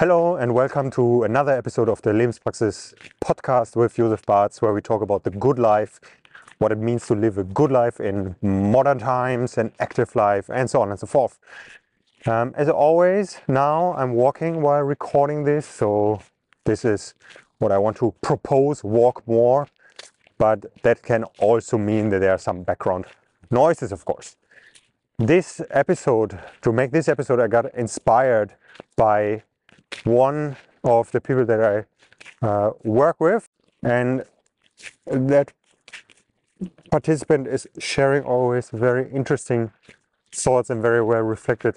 Hello and welcome to another episode of the Lebenspraxis podcast with Joseph Bartz, where we talk about the good life, what it means to live a good life in modern times, an active life, and so on and so forth. Um, as always, now I'm walking while recording this, so this is what I want to propose walk more, but that can also mean that there are some background noises, of course. This episode, to make this episode, I got inspired by one of the people that I uh, work with, and that participant is sharing always very interesting thoughts and very well reflected,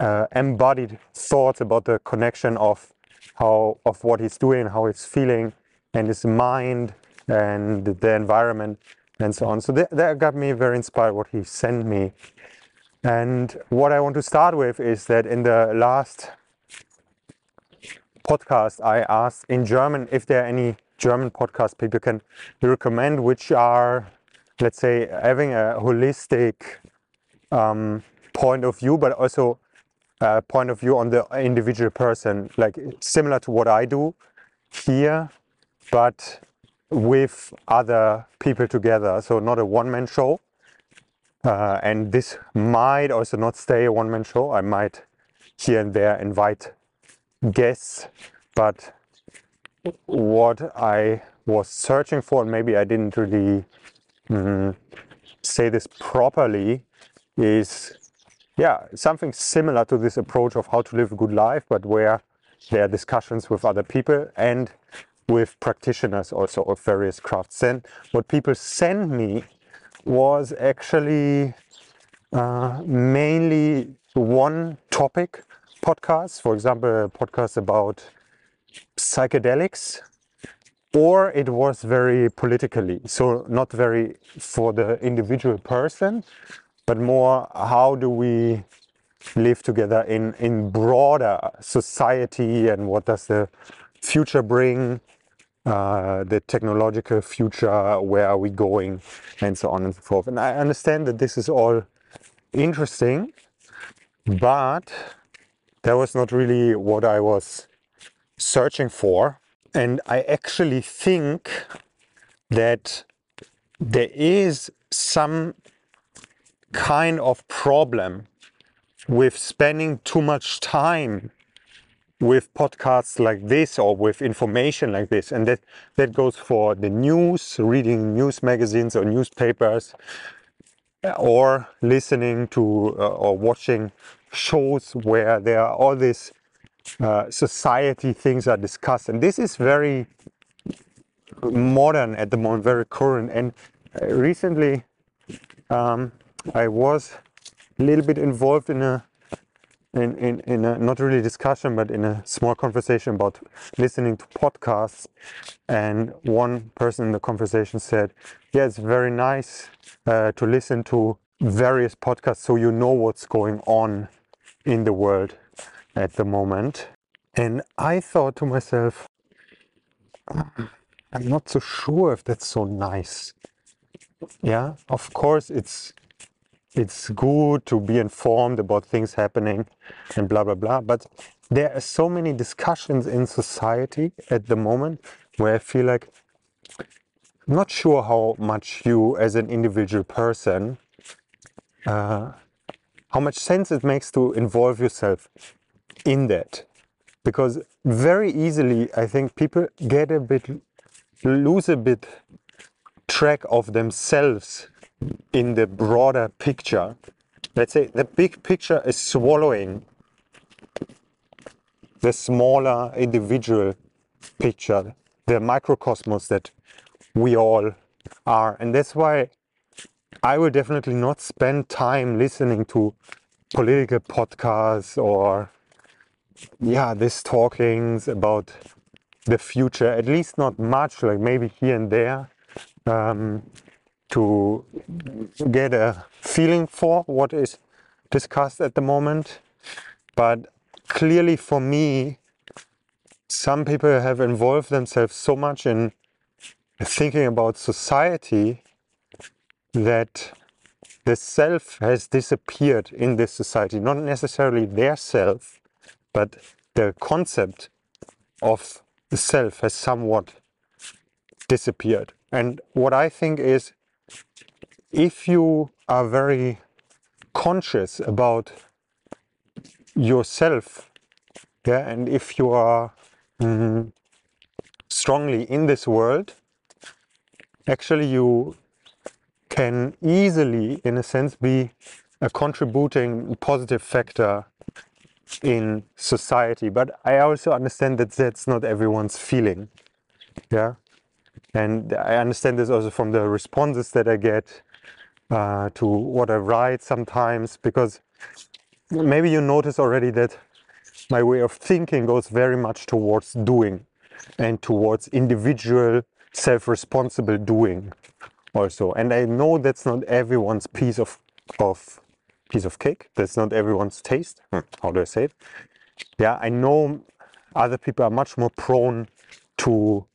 uh, embodied thoughts about the connection of how of what he's doing, how he's feeling, and his mind and the environment and so on. So that, that got me very inspired what he sent me. And what I want to start with is that in the last podcast, I asked in German if there are any German podcast people can recommend, which are, let's say, having a holistic um, point of view, but also a point of view on the individual person, like similar to what I do here, but with other people together. So not a one-man show. Uh, and this might also not stay a one-man show. I might here and there invite guess, but what I was searching for, and maybe I didn't really mm, say this properly, is yeah, something similar to this approach of how to live a good life, but where there are discussions with other people and with practitioners also of various crafts. And what people sent me was actually uh, mainly one topic podcasts, for example, a podcast about psychedelics, or it was very politically, so not very for the individual person, but more how do we live together in, in broader society and what does the future bring, uh, the technological future, where are we going, and so on and so forth. And I understand that this is all interesting, but that was not really what I was searching for. And I actually think that there is some kind of problem with spending too much time with podcasts like this or with information like this and that that goes for the news reading news magazines or newspapers or listening to uh, or watching shows where there are all these uh, society things are discussed, and this is very modern at the moment, very current. And uh, recently, um, I was a little bit involved in a in, in, in a not really discussion, but in a small conversation about listening to podcasts. And one person in the conversation said, Yeah, it's very nice uh, to listen to various podcasts so you know what's going on in the world at the moment. And I thought to myself, I'm not so sure if that's so nice. Yeah, of course it's it's good to be informed about things happening and blah blah blah, but there are so many discussions in society at the moment where I feel like I'm not sure how much you as an individual person uh, how much sense it makes to involve yourself in that. Because very easily, I think people get a bit, lose a bit track of themselves in the broader picture. Let's say the big picture is swallowing the smaller individual picture, the microcosmos that we all are. And that's why I will definitely not spend time listening to political podcasts or yeah, this talkings about the future, at least not much, like maybe here and there, um, to get a feeling for what is discussed at the moment. But clearly for me, some people have involved themselves so much in thinking about society that the self has disappeared in this society, not necessarily their self, but the concept of the self has somewhat disappeared. And what I think is if you are very conscious about yourself, yeah, and if you are mm, strongly in this world, actually you can easily, in a sense, be a contributing positive factor in society. But I also understand that that's not everyone's feeling. Yeah. And I understand this also from the responses that I get uh, to what I write sometimes, because maybe you notice already that my way of thinking goes very much towards doing and towards individual self-responsible doing also and i know that's not everyone's piece of of piece of cake. That's not everyone's taste. Hmm, how do i say it? Yeah i know other people are much more prone to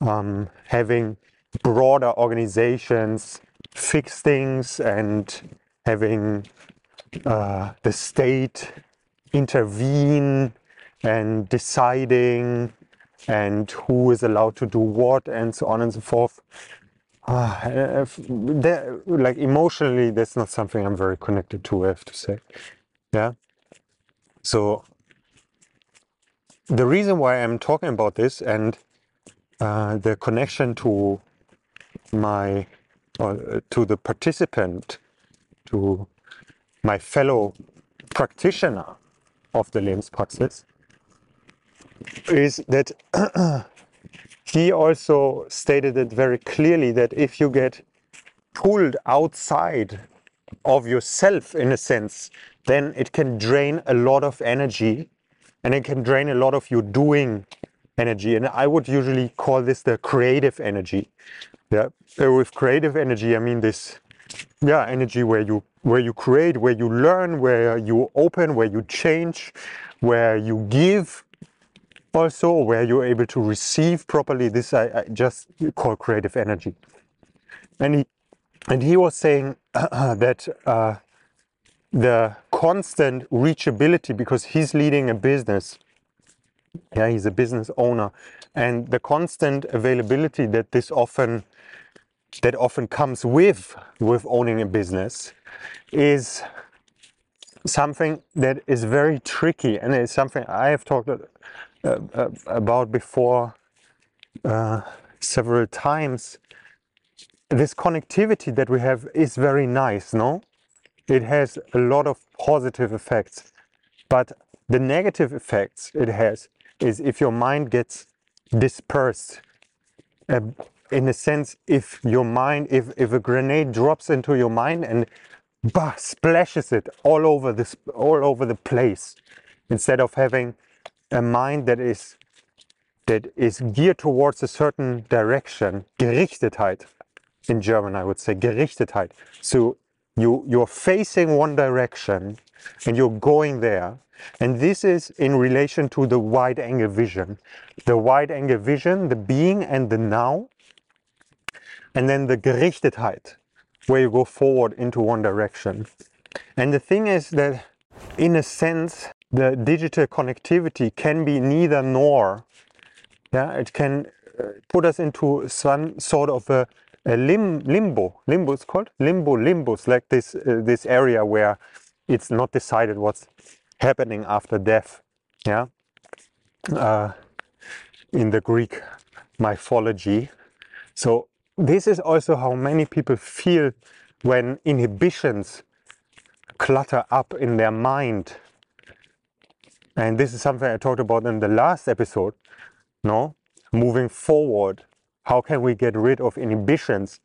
um, having broader organizations fix things and having uh, the state intervene and deciding and who is allowed to do what and so on and so forth. Uh, like emotionally, that's not something I'm very connected to, I have to say. Yeah. So the reason why I'm talking about this and uh, the connection to my or uh, to the participant, to my fellow practitioner of the Lebenspraxis, is that he also stated it very clearly that if you get pulled outside of yourself in a sense, then it can drain a lot of energy and it can drain a lot of your doing energy. And I would usually call this the creative energy. Yeah. So with creative energy, I mean this yeah, energy where you where you create, where you learn, where you open, where you change, where you give also where you're able to receive properly this I, I just call creative energy. And he and he was saying that uh, the constant reachability because he's leading a business yeah he's a business owner and the constant availability that this often that often comes with with owning a business is something that is very tricky. And it's something I have talked about before uh, several times. This connectivity that we have is very nice, no? It has a lot of positive effects, but the negative effects it has is if your mind gets dispersed. Uh, in a sense, if your mind, if, if a grenade drops into your mind and bah, splashes it all over this, all over the place, instead of having a mind that is that is geared towards a certain direction, Gerichtetheit in German, I would say, Gerichtetheit. So you, you're facing one direction and you're going there. And this is in relation to the wide angle vision. The wide angle vision, the being and the now. And then the Gerichtetheit, where you go forward into one direction. And the thing is that, in a sense, the digital connectivity can be neither nor. Yeah, it can uh, put us into some sort of a, a lim, limbo. Limbo is called limbo limbus, like this uh, this area where it's not decided what's happening after death. Yeah, uh, in the Greek mythology. So this is also how many people feel when inhibitions clutter up in their mind and this is something I talked about in the last episode. No, moving forward, how can we get rid of inhibitions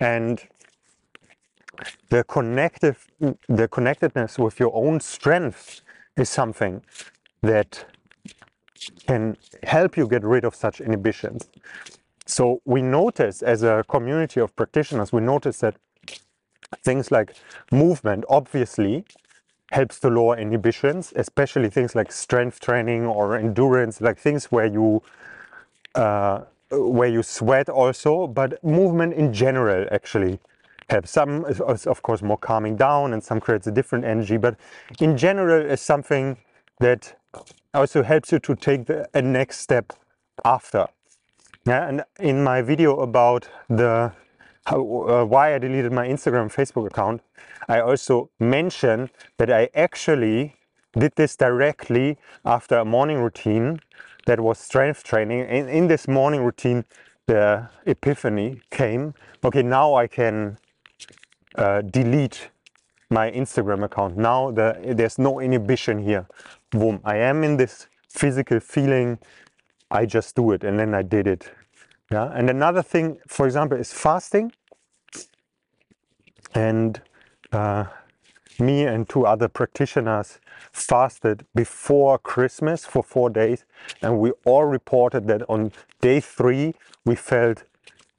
and the connective, the connectedness with your own strength is something that can help you get rid of such inhibitions. So we notice as a community of practitioners, we notice that things like movement obviously helps to lower inhibitions, especially things like strength training or endurance, like things where you uh, where you sweat also, but movement in general actually helps. Some is of course more calming down and some creates a different energy, but in general is something that also helps you to take the a next step after. Yeah, and in my video about the how, uh, why I deleted my Instagram Facebook account, I also mentioned that I actually did this directly after a morning routine that was strength training. In, in this morning routine, the epiphany came. Okay, now I can uh, delete my Instagram account. Now the, there's no inhibition here. Boom, I am in this physical feeling. I just do it, and then I did it. Yeah, and another thing, for example, is fasting. And uh, me and two other practitioners fasted before Christmas for four days, and we all reported that on day three we felt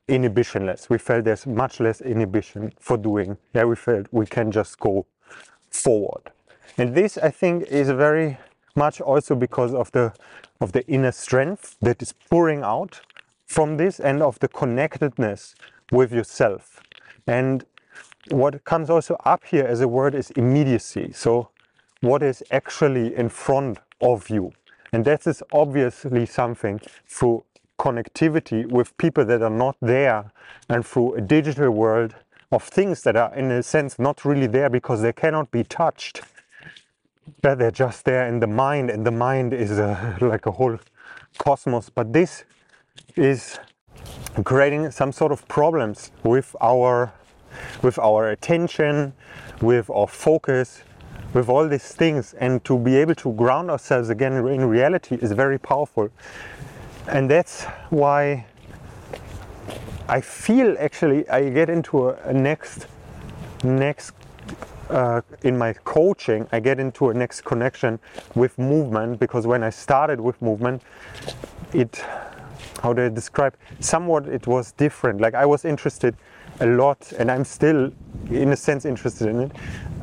inhibitionless. We felt there's much less inhibition for doing. Yeah, we felt we can just go forward. And this, I think, is very much also because of the of the inner strength that is pouring out from this and of the connectedness with yourself. And what comes also up here as a word is immediacy. So what is actually in front of you. And that is obviously something through connectivity with people that are not there and through a digital world of things that are in a sense not really there because they cannot be touched. But they're just there in the mind and the mind is uh, a, like a whole cosmos. But this is creating some sort of problems with our with our attention, with our focus, with all these things. And to be able to ground ourselves again in reality is very powerful. And that's why I feel actually I get into a, a next next uh, in my coaching I get into a next connection with movement. Because when I started with movement it how do I describe? Somewhat it was different. Like I was interested a lot and I'm still in a sense interested in it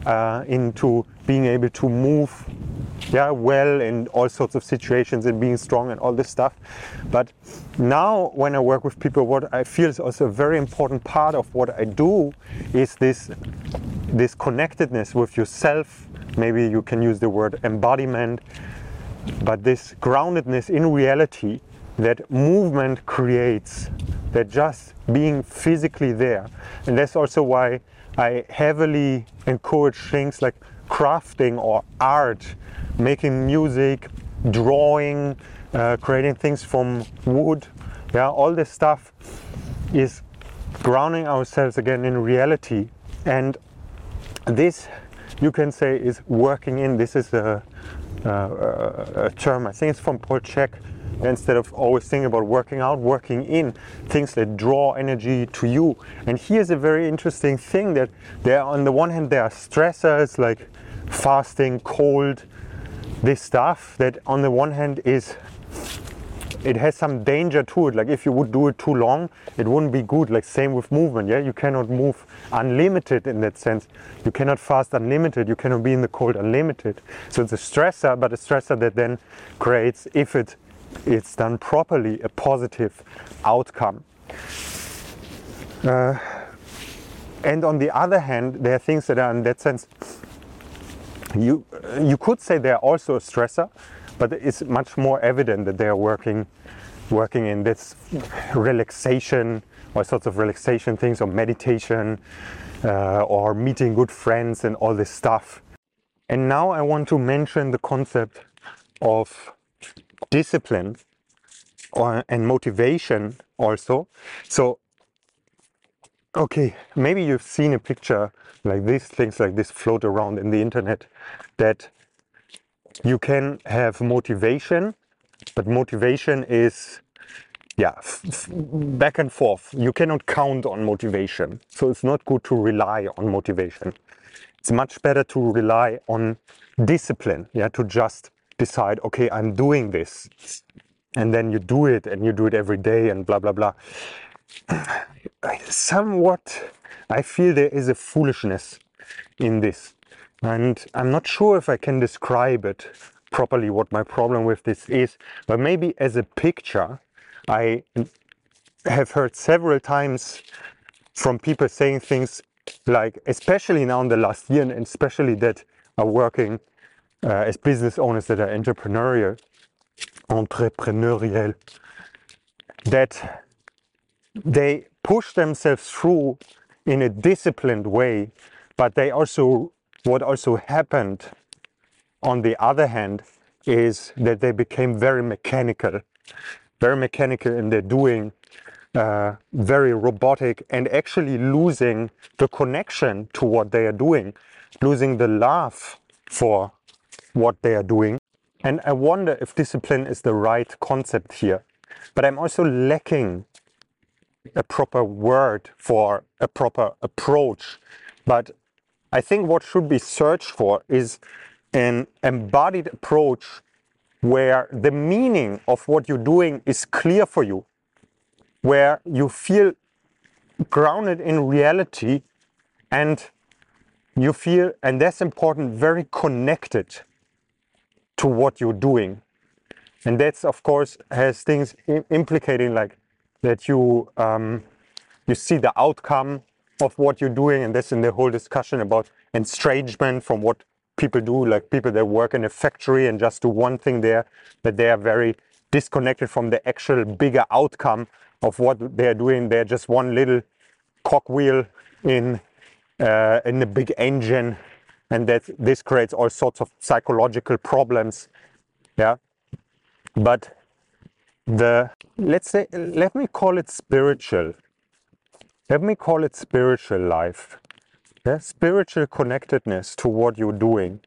uh, into being able to move yeah well in all sorts of situations and being strong and all this stuff. But now when i work with people what i feel is also a very important part of what i do is this this connectedness with yourself. Maybe you can use the word embodiment but this groundedness in reality that movement creates that just being physically there and that's also why I heavily encourage things like crafting or art, making music, drawing, uh, creating things from wood. Yeah, all this stuff is grounding ourselves again in reality. And this, you can say, is working in. This is a, a, a term, I think it's from Paul Chek, instead of always thinking about working out, working in things that draw energy to you. And here's a very interesting thing that there, on the one hand, there are stressors like fasting, cold, this stuff that on the one hand is it has some danger to it. Like if you would do it too long, it wouldn't be good. Like same with movement. Yeah, you cannot move unlimited in that sense. You cannot fast unlimited. You cannot be in the cold unlimited. So it's a stressor, but a stressor that then creates, if it it's done properly, a positive outcome. Uh, and on the other hand, there are things that are in that sense, you, you could say they're also a stressor, but it's much more evident that they are working, working in this relaxation, all sorts of relaxation things, or meditation, uh, or meeting good friends and all this stuff. And now I want to mention the concept of discipline or, and motivation also. So, okay, maybe you've seen a picture like this, things like this float around in the internet that you can have motivation, but motivation is yeah, back and forth. You cannot count on motivation. So it's not good to rely on motivation. It's much better to rely on discipline, yeah, to just decide, okay, I'm doing this. And then you do it and you do it every day and blah, blah, blah. Somewhat, I feel there is a foolishness in this. And I'm not sure if I can describe it properly what my problem with this is, but maybe as a picture, I have heard several times from people saying things like, especially now in the last year, and especially that are working uh, as business owners that are entrepreneurial, entrepreneurial, that they push themselves through in a disciplined way, but they also, what also happened on the other hand, is that they became very mechanical, very mechanical in their doing, uh, very robotic, and actually losing the connection to what they are doing, losing the love for what they are doing. And I wonder if discipline is the right concept here. But I'm also lacking a proper word for a proper approach. But I think what should be searched for is an embodied approach where the meaning of what you're doing is clear for you, where you feel grounded in reality and you feel, and that's important, very connected to what you're doing. And that's, of course, has things implicating like that you um, you see the outcome of what you're doing, and that's in the whole discussion about estrangement from what people do, like people that work in a factory and just do one thing there, that they are very disconnected from the actual bigger outcome of what they're doing. They're just one little cogwheel in uh, in the big engine, and that this creates all sorts of psychological problems. Yeah, but the let's say let me call it spiritual. Let me call it spiritual life yeah, spiritual connectedness to what you're doing.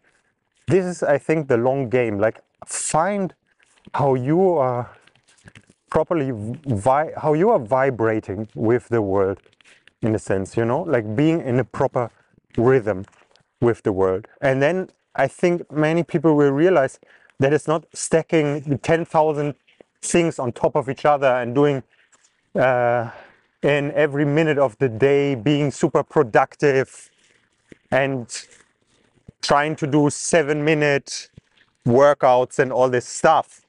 This is, I think, the long game. Like, find how you are properly vi- how you are vibrating with the world, in a sense. You know, like being in a proper rhythm with the world. And then I think many people will realize that it's not stacking 10,000 things on top of each other and doing uh, in every minute of the day being super productive and trying to do seven minute workouts and all this stuff.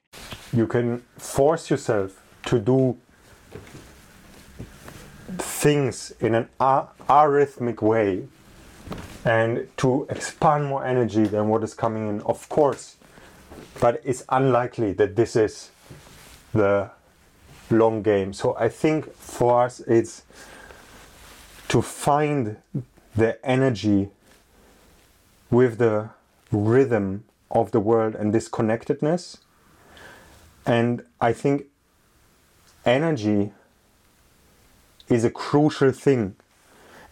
You can force yourself to do things in an arrhythmic way and to expand more energy than what is coming in, of course. But it's unlikely that this is the long game. So I think for us, it's to find the energy with the rhythm of the world and this connectedness. And I think energy is a crucial thing.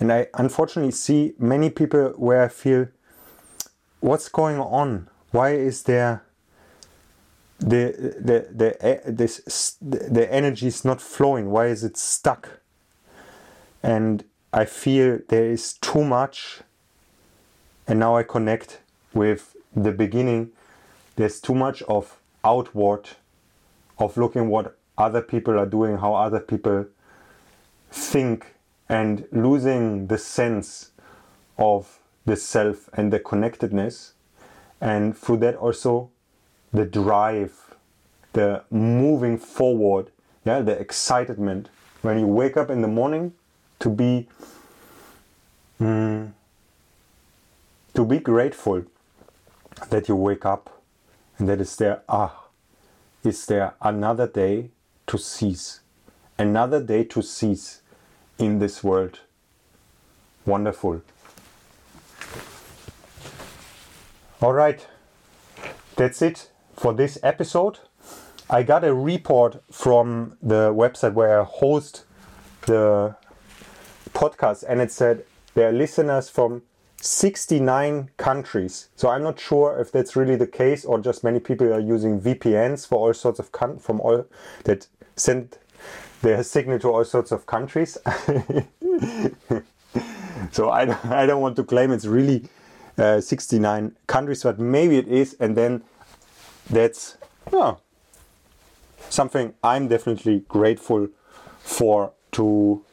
And I unfortunately see many people where I feel, what's going on? Why is there the the the this the energy is not flowing? Why is it stuck? And I feel there is too much, and now I connect with the beginning. There's too much of outward, of looking what other people are doing, how other people think, and losing the sense of the self and the connectedness, and through that also the drive, the moving forward, yeah, the excitement. When you wake up in the morning, to be mm, to be grateful that you wake up and that is there ah is there another day to cease another day to cease in this world. Wonderful. All right. That's it for this episode. I got a report from the website where i host the podcast and it said there are listeners from 69 countries. So I'm not sure if that's really the case or just many people are using VPNs for all sorts of con- from all that send their signal to all sorts of countries. so I, I don't want to claim it's really uh, 69 countries, but maybe it is, and then that's yeah, something I'm definitely grateful for to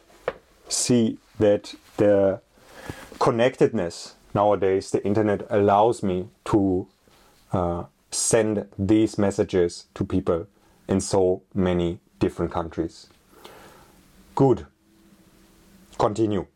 see that the connectedness nowadays, the internet allows me to uh, send these messages to people in so many different countries. Good. Continue.